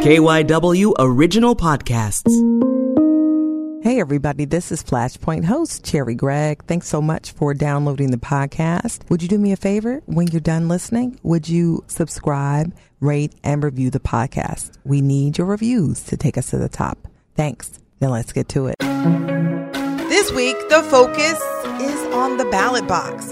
KYW Original Podcasts. Hey, everybody, this is Flashpoint host Cherri Gregg. Thanks so much for downloading the podcast. Would you do me a favor when you're done listening? Would you subscribe, rate, and review the podcast? We need your reviews to take us to the top. Thanks. Now let's get to it. This week, the focus is on the ballot box.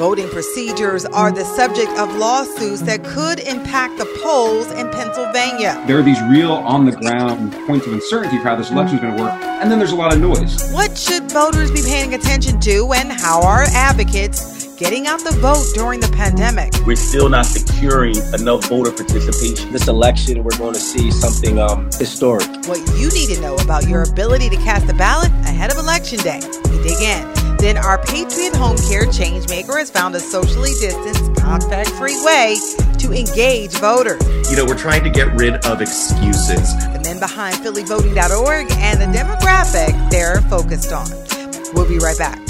Voting procedures are the subject of lawsuits that could impact the polls in Pennsylvania. There are these real on the ground points of uncertainty for how this election is going to work, and then there's a lot of noise. What should voters be paying attention to, and how are advocates getting out the vote during the pandemic? We're still not securing enough voter participation. This election, we're going to see something um, historic. What you need to know about your ability to cast a ballot ahead of Election Day. We dig in. Then our Patriot Home Care Changemaker has found a socially distanced, contact free way to engage voters. You know, we're trying to get rid of excuses. The men behind PhillyVoting.org and the demographic they're focused on. We'll be right back.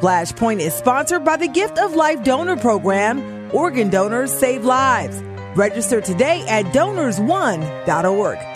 Flashpoint is sponsored by the Gift of Life Donor Program. Organ donors save lives. Register today at donors1.org.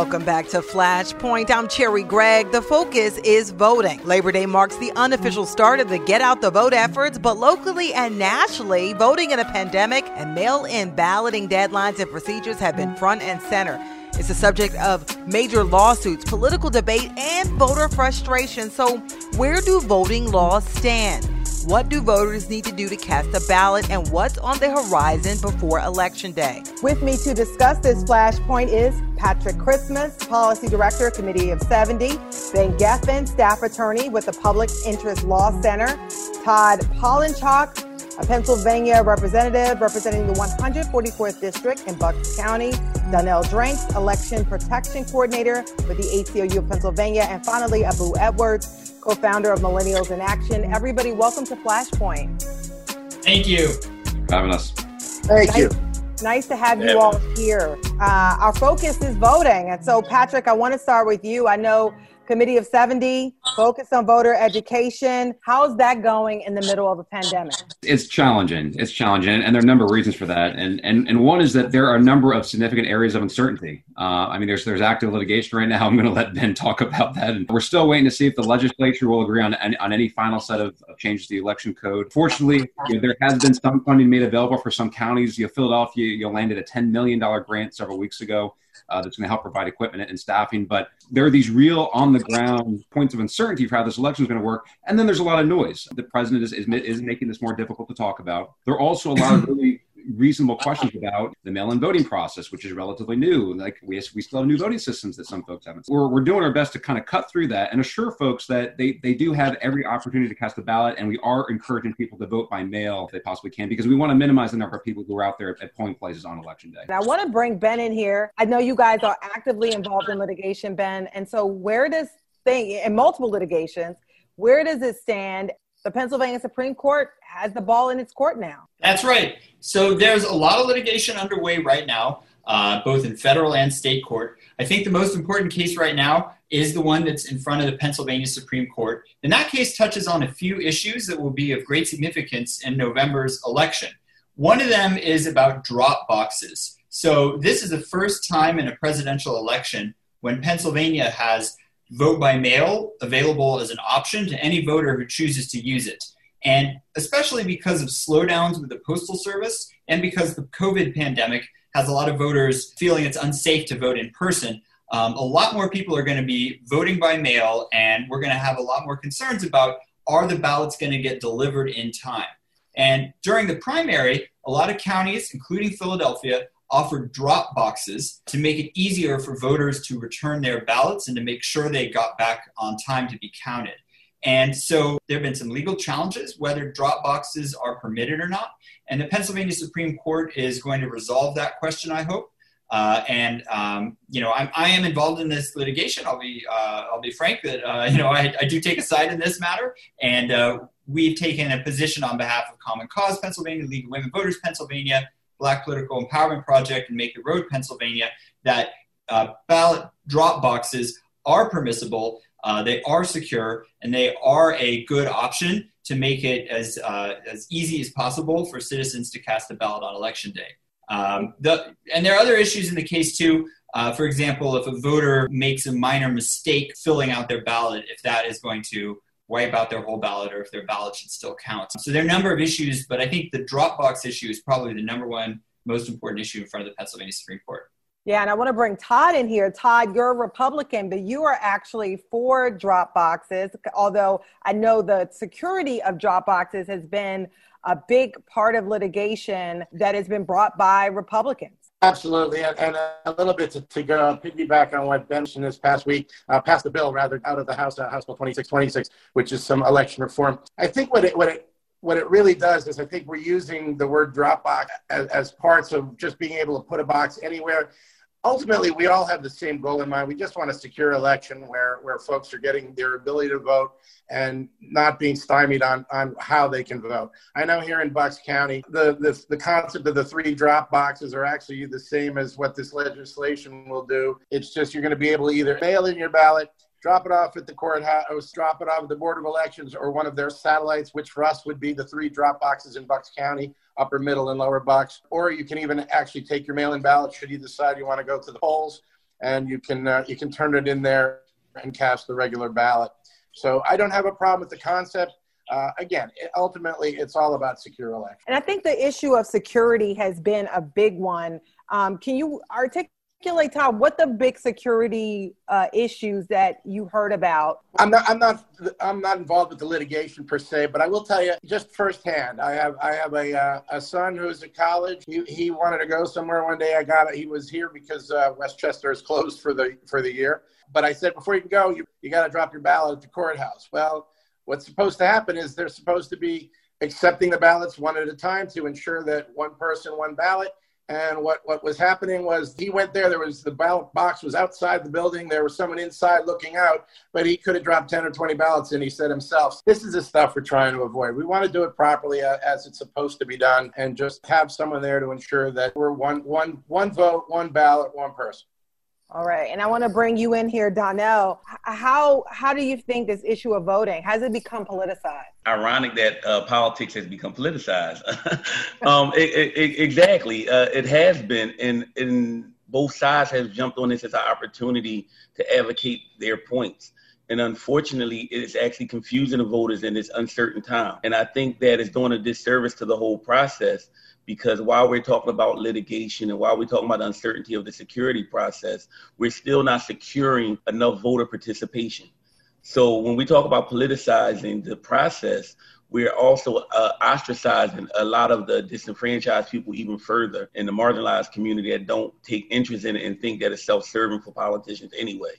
Welcome back to Flashpoint. I'm Cherri Gregg. The focus is voting. Labor Day marks the unofficial start of the Get Out the Vote efforts, but locally and nationally, voting in a pandemic and mail in balloting deadlines and procedures have been front and center. It's the subject of major lawsuits, political debate, and voter frustration. So, where do voting laws stand? What do voters need to do to cast a ballot and what's on the horizon before Election Day? With me to discuss this flashpoint is Patrick Christmas, Policy Director, Committee of 70, Ben Geffen, Staff Attorney with the Public Interest Law Center, Todd Polinchock, a Pennsylvania representative representing the 144th District in Bucks County, Donnell Dranks, Election Protection Coordinator with the ACLU of Pennsylvania, and finally, Abu Edwards, co founder of Millennials in Action. Everybody, welcome to Flashpoint. Thank you for having us. Thank nice, you. Nice to have you all here. Uh, our focus is voting. And so, Patrick, I want to start with you. I know Committee of 70, focus on voter education. How's that going in the middle of a pandemic? It's challenging. It's challenging. And there are a number of reasons for that. And, and, and one is that there are a number of significant areas of uncertainty. Uh, I mean, there's, there's active litigation right now. I'm going to let Ben talk about that. And we're still waiting to see if the legislature will agree on, on any final set of, of changes to the election code. Fortunately, you know, there has been some funding made available for some counties. You know, Philadelphia, you landed a $10 million grant several weeks ago uh, that's going to help provide equipment and staffing. But there are these real on the ground points of uncertainty for how this election is going to work. And then there's a lot of noise. The president is, is, is making this more difficult to talk about. There are also a lot of really reasonable questions about the mail-in voting process, which is relatively new. Like we, we still have new voting systems that some folks haven't. We're, we're doing our best to kind of cut through that and assure folks that they, they do have every opportunity to cast a ballot, and we are encouraging people to vote by mail if they possibly can, because we want to minimize the number of people who are out there at polling places on election day. I want to bring Ben in here. I know you guys are actively involved in litigation, Ben, and so where does thing in multiple litigations? Where does it stand? The Pennsylvania Supreme Court has the ball in its court now. That's right. So there's a lot of litigation underway right now, uh, both in federal and state court. I think the most important case right now is the one that's in front of the Pennsylvania Supreme Court. And that case touches on a few issues that will be of great significance in November's election. One of them is about drop boxes. So this is the first time in a presidential election when Pennsylvania has vote by mail available as an option to any voter who chooses to use it. And especially because of slowdowns with the Postal Service and because the COVID pandemic has a lot of voters feeling it's unsafe to vote in person, um, a lot more people are going to be voting by mail, and we're going to have a lot more concerns about are the ballots going to get delivered in time? And during the primary, a lot of counties, including Philadelphia, offered drop boxes to make it easier for voters to return their ballots and to make sure they got back on time to be counted. And so there have been some legal challenges whether drop boxes are permitted or not. And the Pennsylvania Supreme Court is going to resolve that question, I hope. Uh, and um, you know, I'm, I am involved in this litigation. I'll be uh, I'll be frank that uh, you know I, I, do take a side in this matter, and uh, we've taken a position on behalf of Common Cause Pennsylvania, League of Women Voters Pennsylvania, Black Political Empowerment Project, and Make the Road Pennsylvania that uh, ballot drop boxes are permissible Uh, they are secure and they are a good option to make it as, uh, as easy as possible for citizens to cast a ballot on election day. Um, the, and there are other issues in the case too. Uh, for example, if a voter makes a minor mistake filling out their ballot, if that is going to wipe out their whole ballot or if their ballot should still count. So there are a number of issues, but I think the Dropbox issue is probably the number one most important issue in front of the Pennsylvania Supreme Court. Yeah, and I want to bring Todd in here. Todd, you're a Republican, but you are actually for drop boxes, although I know the security of drop boxes has been a big part of litigation that has been brought by Republicans. Absolutely, and, and a little bit to, to go piggyback on what Ben mentioned this past week, uh, passed the bill rather out of the House, uh, House Bill 2626, which is some election reform. I think what it what it what it really does is I think we're using the word Dropbox as, as parts of just being able to put a box anywhere ultimately we all have the same goal in mind. We just want a secure election where where folks are getting their ability to vote and not being stymied on on how they can vote. I know here in bucks county the the, the concept of the three drop boxes are actually the same as what this legislation will do. It's just you're going to be able to either mail in your ballot drop it off at the courthouse, drop it off at the Board of Elections or one of their satellites, which for us would be the three drop boxes in Bucks County, upper, middle, and lower box, Or you can even actually take your mail-in ballot should you decide you want to go to the polls, and you can uh, you can turn it in there and cast the regular ballot. So I don't have a problem with the concept. Uh, again, it, ultimately, it's all about secure election. And I think the issue of security has been a big one. Um, can you articulate? Articulate, Tom, what the big security uh, issues that you heard about? I'm not, I'm not, I'm not involved with the litigation per se, but I will tell you just firsthand. I have, I have a, uh, a son who's at college. He, he wanted to go somewhere one day. I got it. He was here because uh, West Chester is closed for the for the year. But I said before you can go, you you got to drop your ballot at the courthouse. Well, what's supposed to happen is they're supposed to be accepting the ballots one at a time to ensure that one person, one ballot and what, what was happening was he went there. There was the ballot box was outside the building. There was someone inside looking out, but he could have dropped 10 or 20 ballots in. He said himself, this is the stuff we're trying to avoid. We want to do it properly uh, as it's supposed to be done and just have someone there to ensure that we're one, one, one vote, one ballot, one person. All right, and I want to bring you in here, Donnell. How how do you think this issue of voting has it become politicized? Ironic that uh, politics has become politicized. um, it, it, exactly, uh, it has been, and and both sides have jumped on this as an opportunity to advocate their points. And unfortunately, it's actually confusing the voters in this uncertain time. And I think that it's doing a disservice to the whole process because while we're talking about litigation and while we're talking about uncertainty of the security process, we're still not securing enough voter participation. So when we talk about politicizing the process, we're also uh, ostracizing a lot of the disenfranchised people even further in the marginalized community that don't take interest in it and think that it's self-serving for politicians anyway.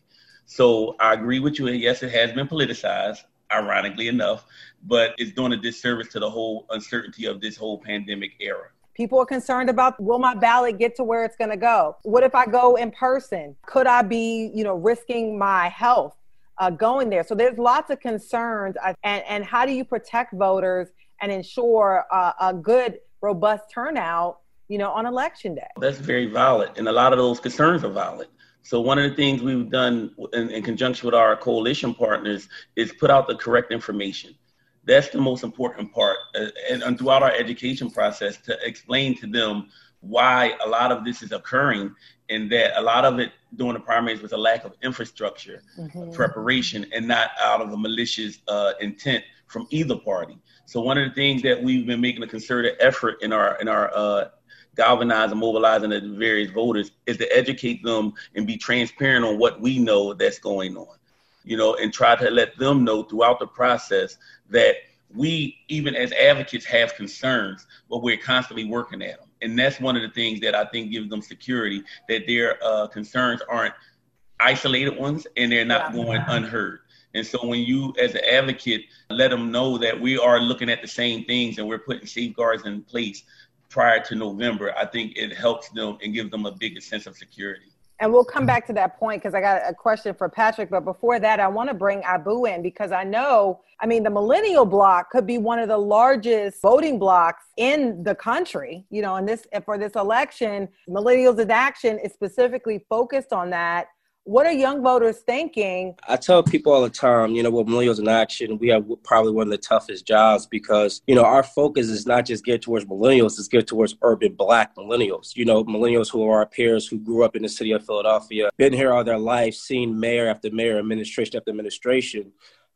So I agree with you. And yes, it has been politicized, ironically enough, but it's doing a disservice to the whole uncertainty of this whole pandemic era. People are concerned about will my ballot get to where it's going to go? What if I go in person? Could I be, you know, risking my health uh, going there? So there's lots of concerns. And, and how do you protect voters and ensure uh, a good, robust turnout, you know, on election day? That's very valid. And a lot of those concerns are valid. So one of the things we've done in, in conjunction with our coalition partners is put out the correct information that's the most important part uh, and, and, throughout our education process to explain to them why a lot of this is occurring and that a lot of it during the primaries was a lack of infrastructure mm-hmm. preparation and not out of a malicious uh, intent from either party so one of the things that we've been making a concerted effort in our in our uh, galvanizing, mobilizing the various voters is to educate them and be transparent on what we know that's going on you know, and try to let them know throughout the process that we, even as advocates, have concerns, but we're constantly working at them. And that's one of the things that I think gives them security that their uh, concerns aren't isolated ones and they're not yeah. going unheard. And so when you, as an advocate, let them know that we are looking at the same things and we're putting safeguards in place prior to November, I think it helps them and gives them a bigger sense of security and we'll come back to that point because I got a question for Patrick. But before that, I want to bring Abu in because I know, I mean, the millennial block could be one of the largest voting blocks in the country. You know, and this for this election, Millennials in Action is specifically focused on that. What are young voters thinking? I tell people all the time, you know, with Millennials in Action, we have probably one of the toughest jobs because, you know, our focus is not just geared towards millennials, it's geared towards urban black millennials. You know, millennials who are our peers who grew up in the city of Philadelphia, been here all their life, seen mayor after mayor, administration after administration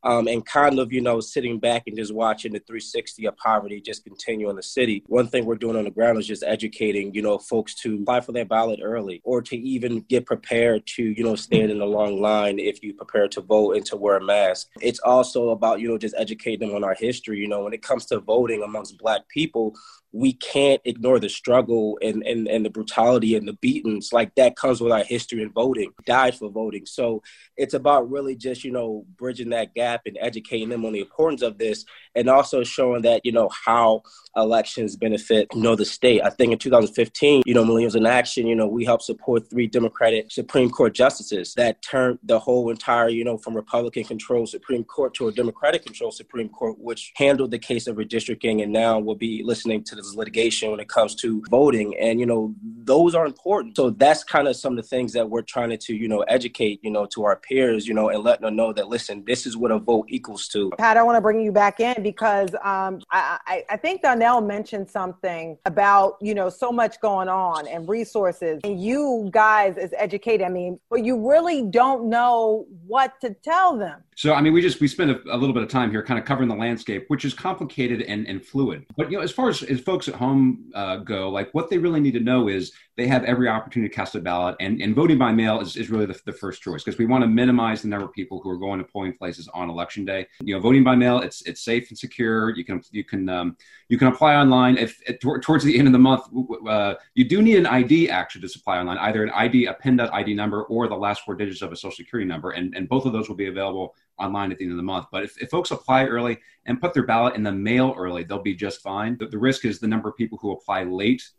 um, and kind of, you know, sitting back and just watching the 360 of poverty just continue in the city. One thing we're doing on the ground is just educating, you know, folks to apply for their ballot early or to even get prepared to, you know, stand in a long line if you prepare to vote and to wear a mask. It's also about, you know, just educating them on our history. You know, when it comes to voting amongst Black people, we can't ignore the struggle and, and, and the brutality and the beatings. Like that comes with our history in voting. Died for voting. So it's about really just you know bridging that gap and educating them on the importance of this and also showing that you know how elections benefit you know the state. I think in 2015 you know millennials in action you know we helped support three democratic supreme court justices that turned the whole entire you know from republican controlled supreme court to a democratic controlled supreme court which handled the case of redistricting and now we'll be listening to this litigation when it comes to voting. And you know those are important. So that's kind of some of the things that we're trying to you know educate you know to our peers you know and letting them know that listen this is what a vote equals to. Pat i want to bring you back in because um, I, I, I think Donnell mentioned something about, you know, so much going on and resources. And you guys as educated, I mean, but you really don't know what to tell them. So, I mean, we just we spent a, a, little bit of time here, kind of covering the landscape, which is complicated and, and fluid. But you know, as far as, as folks at home uh, go, like what they really need to know is they have every opportunity to cast a ballot, and, and voting by mail is, is really the, the first choice because we want to minimize the number of people who are going to polling places on election day. You know, voting by mail, it's it's safe and secure. You can you can um, you can apply online. If, if towards the end of the month, uh, you do need an ID actually to supply online, either an ID, a PennDOT ID number, or the last four digits of a social security number, and and both of those will be available online at the end of the month. But if, if folks apply early and put their ballot in the mail early, they'll be just fine. The, the risk is the number of people who apply late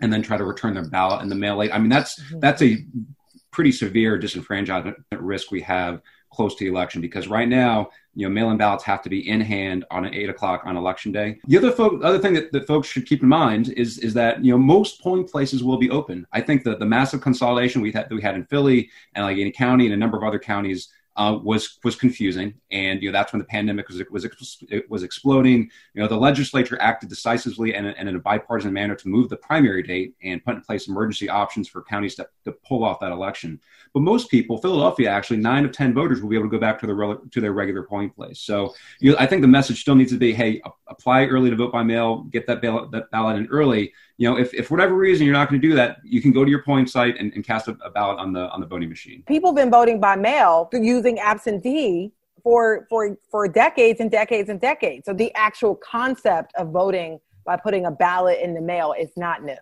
and then try to return their ballot in the mail late. I mean, that's mm-hmm. that's a pretty severe disenfranchisement risk we have close to the election because right now, you know, mail-in ballots have to be in hand on eight o'clock on election day. The other other thing that, that folks should keep in mind is is that you know most polling places will be open. I think that the massive consolidation we had that we had in Philly and Allegheny County and a number of other counties uh, was was confusing, and you know that's when the pandemic was was was exploding. You know the legislature acted decisively and, and in a bipartisan manner to move the primary date and put in place emergency options for counties to, to pull off that election. But most people, Philadelphia, actually nine of ten voters will be able to go back to their to their regular polling place. So you know, I think the message still needs to be: Hey, apply early to vote by mail, get that ballot, that ballot in early you know, if, if for whatever reason you're not going to do that, you can go to your polling site and, and cast a, a, ballot on the on the voting machine. People have been voting by mail using absentee for for for decades and decades and decades. So the actual concept of voting by putting a ballot in the mail is not new.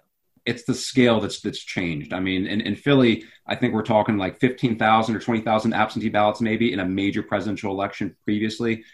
It's the scale that's that's changed. I mean, in, in Philly, I think we're talking like fifteen thousand or twenty thousand absentee ballots, maybe in a major presidential election previously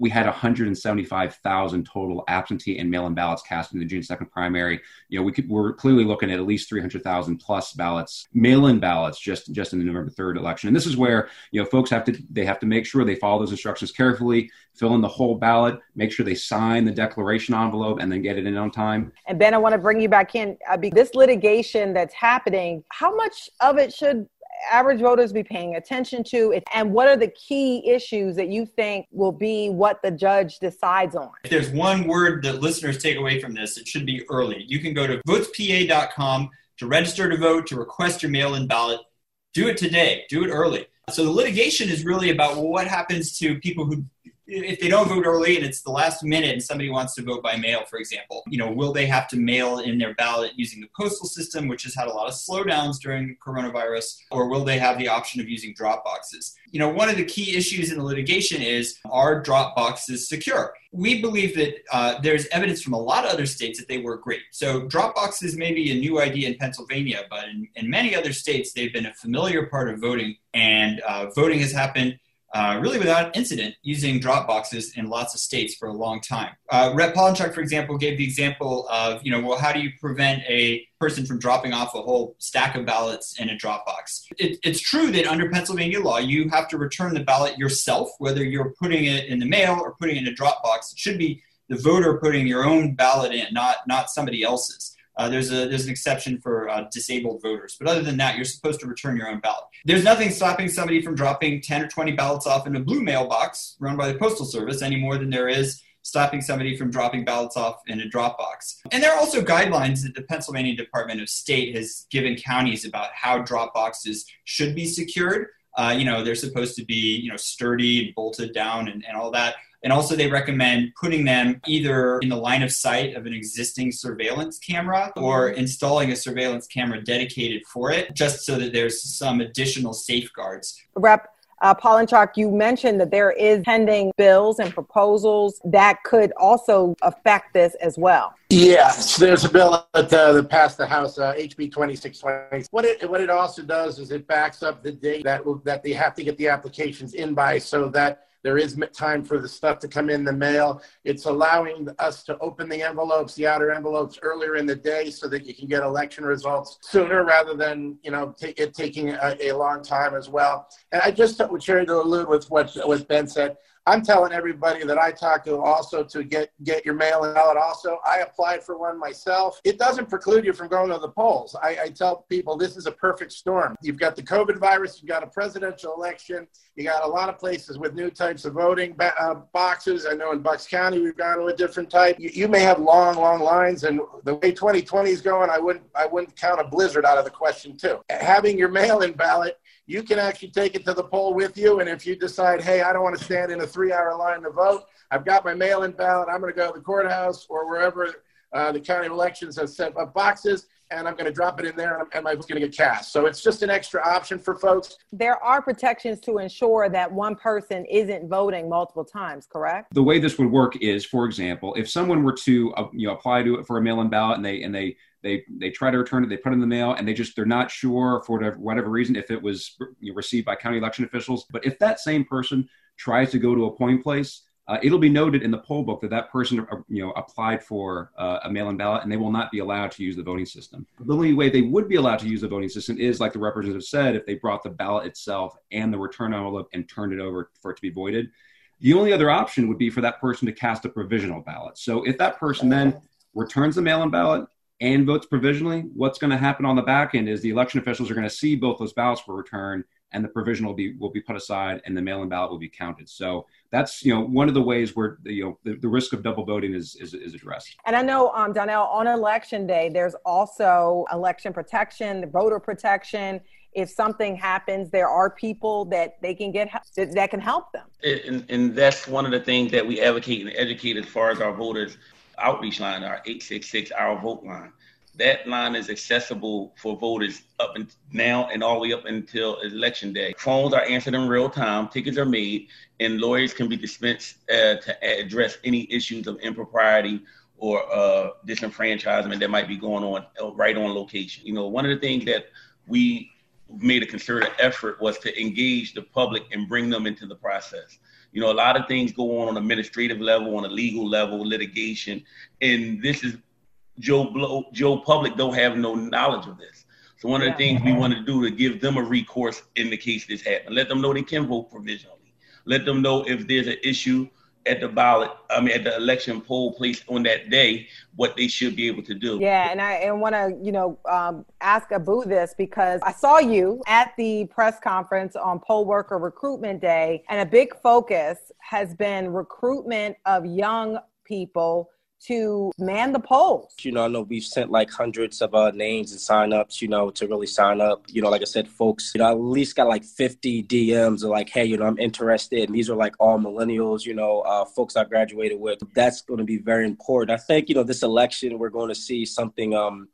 we had 175,000 total absentee and mail-in ballots cast in the June 2nd primary. You know, we could we're clearly looking at at least 300,000 plus ballots, mail-in ballots, just just in the November 3rd election. And this is where you know folks have to they have to make sure they follow those instructions carefully, fill in the whole ballot, make sure they sign the declaration envelope, and then get it in on time. And Ben, I want to bring you back in. Uh, this litigation that's happening, how much of it should average voters be paying attention to? And what are the key issues that you think will be what the judge decides on? If there's one word that listeners take away from this, it should be early. You can go to votespa.com to register to vote, to request your mail in ballot. Do it today, do it early. So the litigation is really about what happens to people who if they don't vote early and it's the last minute and somebody wants to vote by mail, for example, you know, will they have to mail in their ballot using the postal system, which has had a lot of slowdowns during coronavirus, or will they have the option of using drop boxes? You know, one of the key issues in the litigation is are drop boxes secure? We believe that uh, there's evidence from a lot of other states that they work great. So drop boxes may be a new idea in Pennsylvania, but in, in many other states, they've been a familiar part of voting, and uh, voting has happened uh, really without incident using drop boxes in lots of states for a long time. Uh, Rep. Polinchock, for example, gave the example of, you know, well, how do you prevent a person from dropping off a whole stack of ballots in a drop box? It, it's true that under Pennsylvania law, you have to return the ballot yourself, whether you're putting it in the mail or putting it in a drop box. It should be the voter putting your own ballot in, not, not somebody else's. Uh, there's a there's an exception for uh, disabled voters, but other than that, you're supposed to return your own ballot. There's nothing stopping somebody from dropping 10 or 20 ballots off in a blue mailbox run by the postal service any more than there is stopping somebody from dropping ballots off in a drop box. And there are also guidelines that the Pennsylvania Department of State has given counties about how drop boxes should be secured. Uh, you know, they're supposed to be, you know, sturdy and bolted down and, and all that. And also, they recommend putting them either in the line of sight of an existing surveillance camera or installing a surveillance camera dedicated for it, just so that there's some additional safeguards. Rep. Uh, Polinchock, you mentioned that there is pending bills and proposals that could also affect this as well. Yes, there's a bill that, uh, that passed the House, uh, HB 2620. What it what it also does is it backs up the date that that they have to get the applications in by, so that there is time for the stuff to come in the mail. It's allowing us to open the envelopes, the outer envelopes earlier in the day so that you can get election results sooner rather than, you know, t- it taking a, a, long time as well. And I just would share to allude with what, what Ben said. I'm telling everybody that I talk to also to get get your mail-in ballot. Also, I applied for one myself. It doesn't preclude you from going to the polls. I, I tell people this is a perfect storm. You've got the COVID virus. You've got a presidential election. You got a lot of places with new types of voting uh, boxes. I know in Bucks County we've gone to a different type. You, you may have long, long lines, and the way 2020 is going, I wouldn't I wouldn't count a blizzard out of the question too. Having your mail-in ballot you can actually take it to the poll with you. And if you decide, hey, I don't want to stand in a three hour line to vote, I've got my mail in ballot. I'm going to go to the courthouse or wherever uh, the county elections have set up boxes and I'm going to drop it in there and my vote's going to get cast. So it's just an extra option for folks. There are protections to ensure that one person isn't voting multiple times, correct? The way this would work is, for example, if someone were to uh, you know apply to it for a mail-in ballot and they and they they they try to return it they put it in the mail and they just they're not sure for whatever, reason if it was received by county election officials. But if that same person tries to go to a polling place uh, it'll be noted in the poll book that that person uh, you know applied for uh, a mail-in ballot and they will not be allowed to use the voting system. The only way they would be allowed to use the voting system is like the representative said if they brought the ballot itself and the return envelope and turned it over for it to be voided. The only other option would be for that person to cast a provisional ballot. So if that person then returns the mail-in ballot and votes provisionally, what's going to happen on the back end is the election officials are going to see both those ballots for return and the provisional will be will be put aside and the mail-in ballot will be counted. So that's you know one of the ways where the, you know the, the risk of double voting is, is, is addressed. And I know um, Donnell on election day there's also election protection, voter protection. If something happens, there are people that they can get that, that can help them. And, and that's one of the things that we advocate and educate as far as our voters outreach line, our 866 Our Vote line. That line is accessible for voters up and now and all the way up until election day. Phones are answered in real time, tickets are made, and lawyers can be dispensed uh, to address any issues of impropriety or uh, disenfranchisement that might be going on uh, right on location. You know, one of the things that we made a concerted effort was to engage the public and bring them into the process. You know, a lot of things go on on administrative level, on a legal level, litigation, and this is Joe Blow, Joe Public don't have no knowledge of this. So one of the things we mm-hmm. want to do to give them a recourse in the case this happened. Let them know they can vote provisionally. Let them know if there's an issue at the ballot, I mean, at the election poll place on that day, what they should be able to do. Yeah, and I and want to, you know, um, ask Abu this because I saw you at the press conference on poll worker recruitment day, and a big focus has been recruitment of young people to man the polls. You know, I know we've sent like hundreds of uh, names and signups, you know, to really sign up. You know, like I said, folks, you know, I at least got like 50 DMs of like, hey, you know, I'm interested. And these are like all millennials, you know, uh, folks I graduated with. That's going to be very important. I think, you know, this election, we're going to see something um,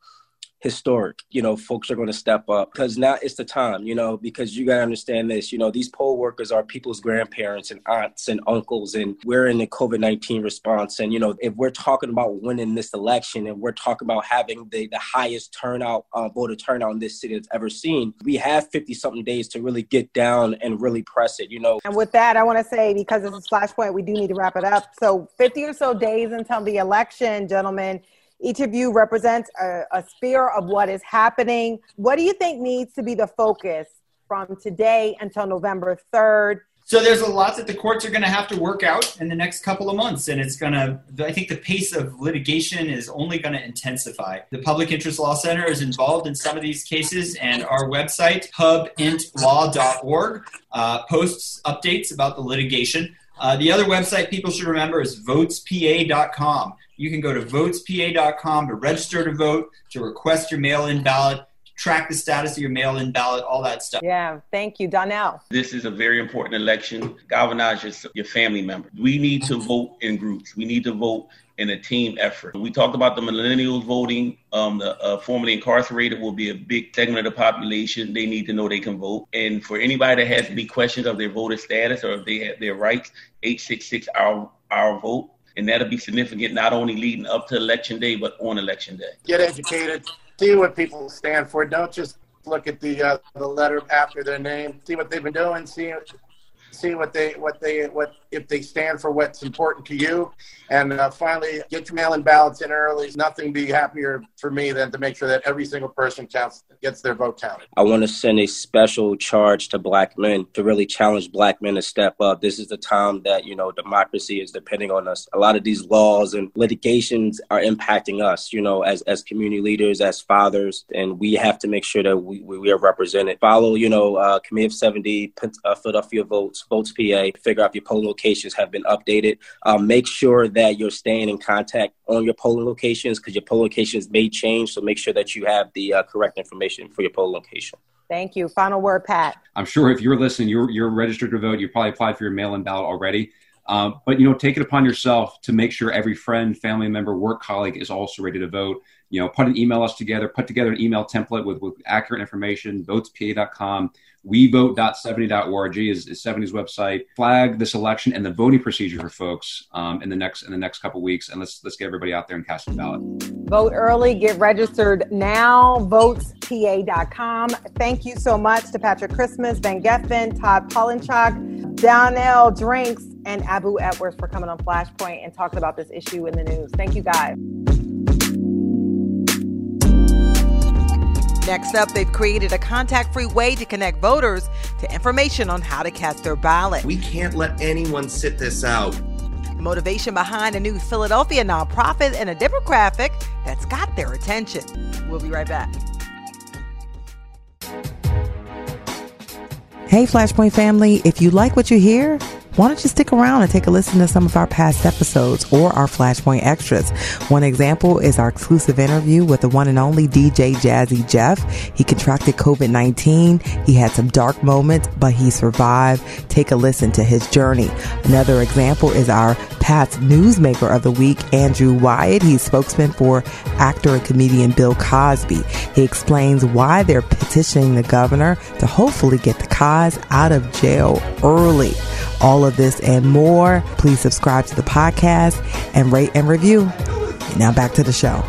historic. You know, folks are going to step up because now it's the time, you know, because you got to understand this. You know, these poll workers are people's grandparents and aunts and uncles, and we're in the COVID 19 response. And, you know, if we're talking about winning this election and we're talking about having the, the highest turnout, uh, voter turnout in this city that's ever seen, we have 50 something days to really get down and really press it, you know. And with that, I want to say, because it's a flashpoint, we do need to wrap it up. So 50 or so days until the election, gentlemen each of you represents a, a sphere of what is happening. What do you think needs to be the focus from today until November 3rd So there's a lot that the courts are going to have to work out in the next couple of months, and it's going to. I think the pace of litigation is only going to intensify. The Public Interest Law Center is involved in some of these cases, and our website pubintlaw.org uh, posts updates about the litigation. Uh, the other website people should remember is votespa.com. You can go to votespa.com to register to vote, to request your mail-in ballot track the status of your mail-in ballot, all that stuff. Yeah, thank you, Donnell. This is a very important election. Galvanize your, your family members. We need to vote in groups. We need to vote in a team effort. We talked about the millennials voting. Um, the uh, formerly incarcerated will be a big segment of the population. They need to know they can vote. And for anybody that has any questions of their voter status or if they have their rights, 866 our our vote. And that'll be significant not only leading up to election day, but on election day. Get educated see what people stand for. Don't just look at the uh, the letter after their name. See what they've been doing. See see what they what they what if they stand for what's important to you. And uh, finally, get your mail-in ballots in early. Nothing be happier for me than to make sure that every single person counts gets their vote counted. I want to send a special charge to black men to really challenge black men to step up. This is the time that you know democracy is depending on us. A lot of these laws and litigations are impacting us. You know, as as community leaders, as fathers, and we have to make sure that we, we are represented. Follow, you know, uh, Committee of 70, uh, Philadelphia Votes, Votes PA. Figure out your polling locations have been updated. Um, make sure that you're staying in contact on your polling locations because your polling locations may change. So make sure that you have the uh, correct information for your polling location. Thank you. Final word, Pat. I'm sure if you're listening, you're, you're registered to vote. You probably applied for your mail-in ballot already. Um, but you know, take it upon yourself to make sure every friend, family member, work colleague is also ready to vote. You know, put an email us together, put together an email template with, with accurate information, votespa.com wevote.70.org is, is 70's website. Flag this election and the voting procedure for folks um, in the next in the next couple weeks, and let's let's get everybody out there and cast a ballot. Vote early, get registered now. Votespa.com. Thank you so much to Patrick Christmas, Ben Geffen, Todd Polinchock, Donnell Drinks, and Abu Edwards for coming on Flashpoint and talking about this issue in the news. Thank you guys. Next up, they've created a contact free way to connect voters to information on how to cast their ballot. We can't let anyone sit this out. The motivation behind a new Philadelphia nonprofit and a demographic that's got their attention. We'll be right back. Hey, Flashpoint family, if you like what you hear, why don't you stick around and take a listen to some of our past episodes or our Flashpoint extras? One example is our exclusive interview with the one and only DJ Jazzy Jeff. He contracted COVID-19. He had some dark moments, but he survived. Take a listen to his journey. Another example is our past newsmaker of the week, Andrew Wyatt. He's spokesman for actor and comedian Bill Cosby. He explains why they're petitioning the governor to hopefully get the Cos out of jail early all of this and more, please subscribe to the podcast and rate and review. Now back to the show.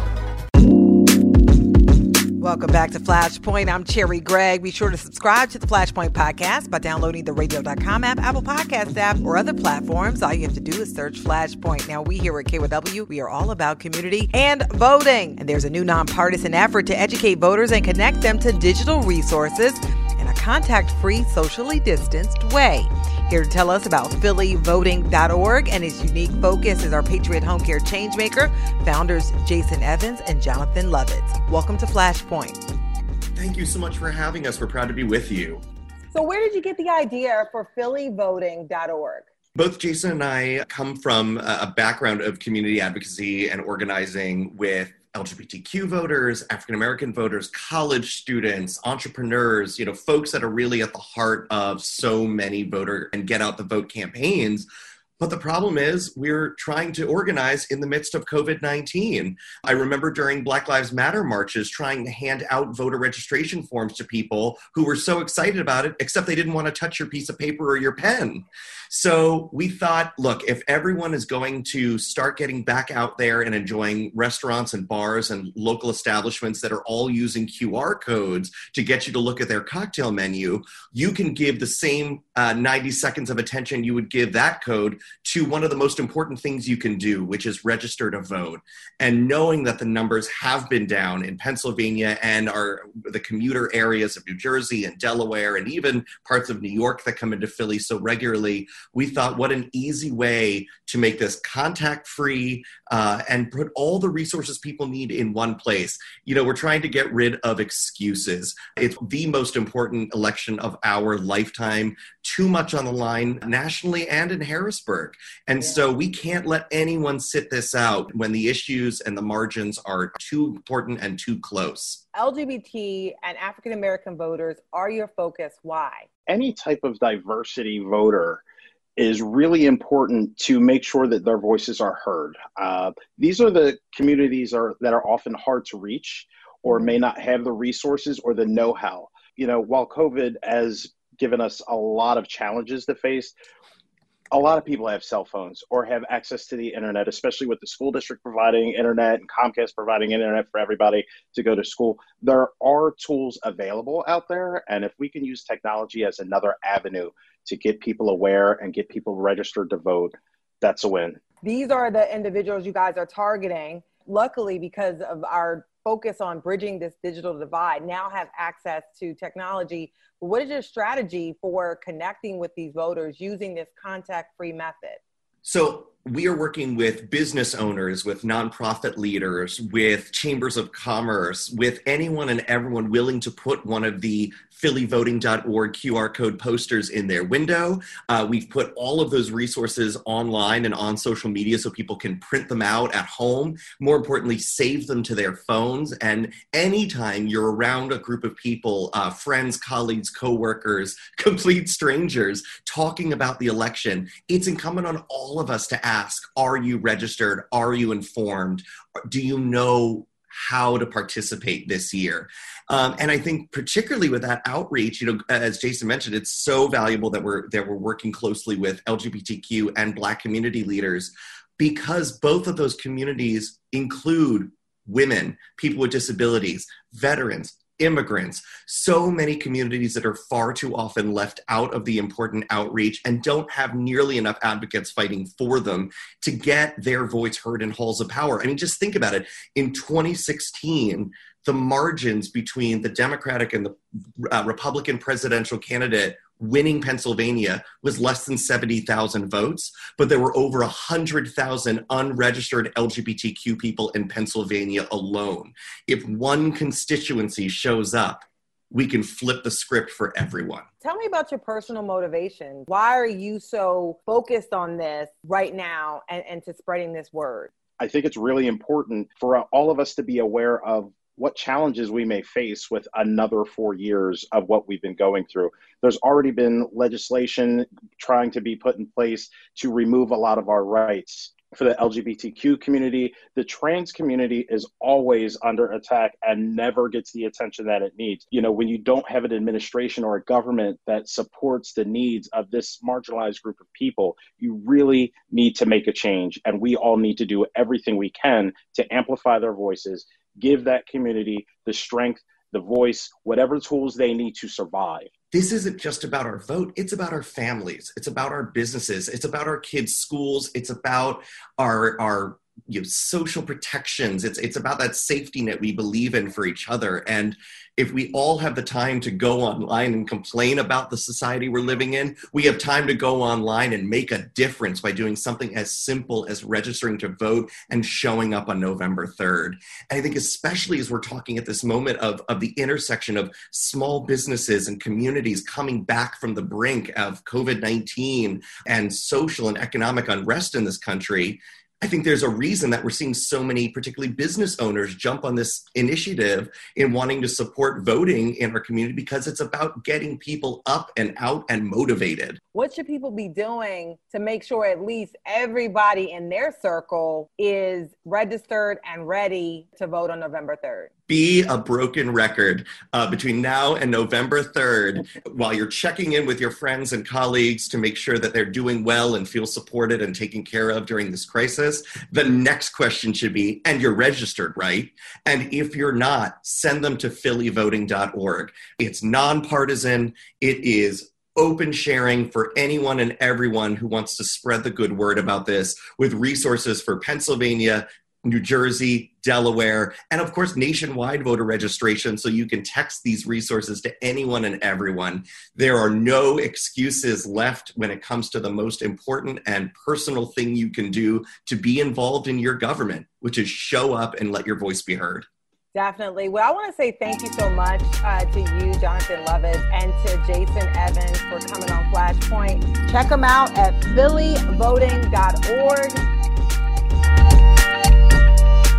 Welcome back to Flashpoint. I'm Cherri Gregg. Be sure to subscribe to the Flashpoint podcast by downloading the radio.com app, Apple Podcast app, or other platforms. All you have to do is search Flashpoint. Now, we here at KYW, we are all about community and voting. And there's a new nonpartisan effort to educate voters and connect them to digital resources in a contact free, socially distanced way. Here to tell us about PhillyVoting.org and its unique focus is our Patriot Home Care Changemaker, founders Jason Evans and Jonathan Lovitz. Welcome to Flashpoint. Thank you so much for having us. We're proud to be with you. So, where did you get the idea for PhillyVoting.org? Both Jason and I come from a background of community advocacy and organizing with LGBTQ voters, African American voters, college students, entrepreneurs, you know, folks that are really at the heart of so many voter and get out the vote campaigns. But the problem is, we're trying to organize in the midst of COVID 19. I remember during Black Lives Matter marches trying to hand out voter registration forms to people who were so excited about it, except they didn't want to touch your piece of paper or your pen. So we thought, look, if everyone is going to start getting back out there and enjoying restaurants and bars and local establishments that are all using QR codes to get you to look at their cocktail menu, you can give the same uh, 90 seconds of attention you would give that code to one of the most important things you can do, which is register to vote. And knowing that the numbers have been down in Pennsylvania and are the commuter areas of New Jersey and Delaware and even parts of New York that come into Philly so regularly, we thought what an easy way to make this contact free uh, and put all the resources people need in one place. You know, we're trying to get rid of excuses. It's the most important election of our lifetime. Too much on the line nationally and in Harrisburg. And so we can't let anyone sit this out when the issues and the margins are too important and too close. LGBT and African American voters are your focus. Why? Any type of diversity voter is really important to make sure that their voices are heard. Uh, these are the communities are, that are often hard to reach or may not have the resources or the know how. You know, while COVID has given us a lot of challenges to face, a lot of people have cell phones or have access to the internet, especially with the school district providing internet and Comcast providing internet for everybody to go to school. There are tools available out there. And if we can use technology as another avenue to get people aware and get people registered to vote, that's a win. These are the individuals you guys are targeting. Luckily, because of our focus on bridging this digital divide, now have access to technology what is your strategy for connecting with these voters using this contact free method? So, we are working with business owners, with nonprofit leaders, with chambers of commerce, with anyone and everyone willing to put one of the phillyvoting.org QR code posters in their window. Uh, we've put all of those resources online and on social media so people can print them out at home. More importantly, save them to their phones. And anytime you're around a group of people, uh, friends, colleagues, coworkers, complete strangers, talking about the election, it's incumbent on all of us to ask Are you registered? Are you informed? Do you know how to participate this year. Um, and I think particularly with that outreach, you know, as Jason mentioned, it's so valuable that we're that we're working closely with LGBTQ and Black community leaders because both of those communities include women, people with disabilities, veterans, immigrants, so many communities that are far too often left out of the important outreach and don't have nearly enough advocates fighting for them to get their voice heard in halls of power. I mean, just think about it. In 2016, the margins between the Democratic and the uh, Republican presidential candidate winning Pennsylvania was less than 70,000 votes, but there were over 100,000 unregistered LGBTQ people in Pennsylvania alone. If one constituency shows up, we can flip the script for everyone. Tell me about your personal motivation. Why are you so focused on this right now and, and to spreading this word? I think it's really important for all of us to be aware of what challenges we may face with another four years of what we've been going through. There's already been legislation trying to be put in place to remove a lot of our rights. For the LGBTQ community, the trans community is always under attack and never gets the attention that it needs. You know, when you don't have an administration or a government that supports the needs of this marginalized group of people, you really need to make a change. And we all need to do everything we can to amplify their voices give that community the strength, the voice, whatever tools they need to survive. This isn't just about our vote, it's about our families, it's about our businesses, it's about our kids' schools, it's about our our you know, social protections. It's it's about that safety net we believe in for each other. And if we all have the time to go online and complain about the society we're living in, we have time to go online and make a difference by doing something as simple as registering to vote and showing up on November 3rd. And I think, especially as we're talking at this moment of, of the intersection of small businesses and communities coming back from the brink of COVID 19 and social and economic unrest in this country, I think there's a reason that we're seeing so many, particularly business owners, jump on this initiative in wanting to support voting in our community because it's about getting people up and out and motivated. What should people be doing to make sure at least everybody in their circle is registered and ready to vote on November 3rd? Be a broken record uh, between now and November 3rd while you're checking in with your friends and colleagues to make sure that they're doing well and feel supported and taken care of during this crisis. The next question should be, and you're registered, right? And if you're not, send them to phillyvoting.org. It's nonpartisan, it is open sharing for anyone and everyone who wants to spread the good word about this with resources for Pennsylvania, New Jersey, Delaware, and of course, nationwide voter registration. So you can text these resources to anyone and everyone. There are no excuses left when it comes to the most important and personal thing you can do to be involved in your government, which is show up and let your voice be heard. Definitely. Well, I want to say thank you so much uh, to you, Jonathan Lovitz, and to Jason Evans for coming on Flashpoint. Check them out at phillyvoting.org.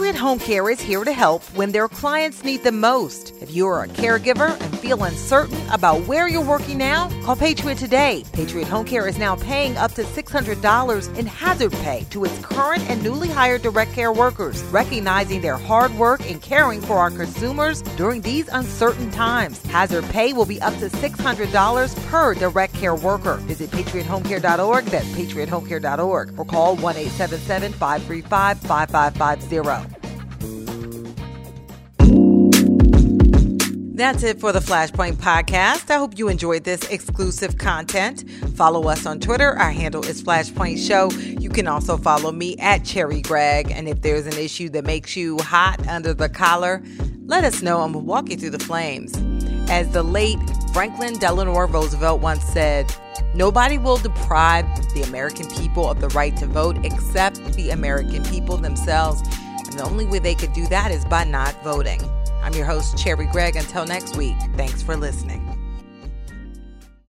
Patriot Home Care is here to help when their clients need them most. If you are a caregiver and feel uncertain about where you're working now, call Patriot today. Patriot Home Care is now paying up to $600 in hazard pay to its current and newly hired direct care workers, recognizing their hard work in caring for our consumers during these uncertain times. Hazard pay will be up to $600 per direct care worker. Visit patriothomecare.org, that's patriothomecare.org, or call 1 877 535 5550. That's it for the Flashpoint podcast. I hope you enjoyed this exclusive content. Follow us on Twitter. Our handle is Flashpoint Show. You can also follow me at Cherri Gregg. And if there's an issue that makes you hot under the collar, let us know and we'll walk you through the flames. As the late Franklin Delano Roosevelt once said, Nobody will deprive the American people of the right to vote except the American people themselves. And the only way they could do that is by not voting. I'm your host, Cherri Gregg. Until next week, thanks for listening.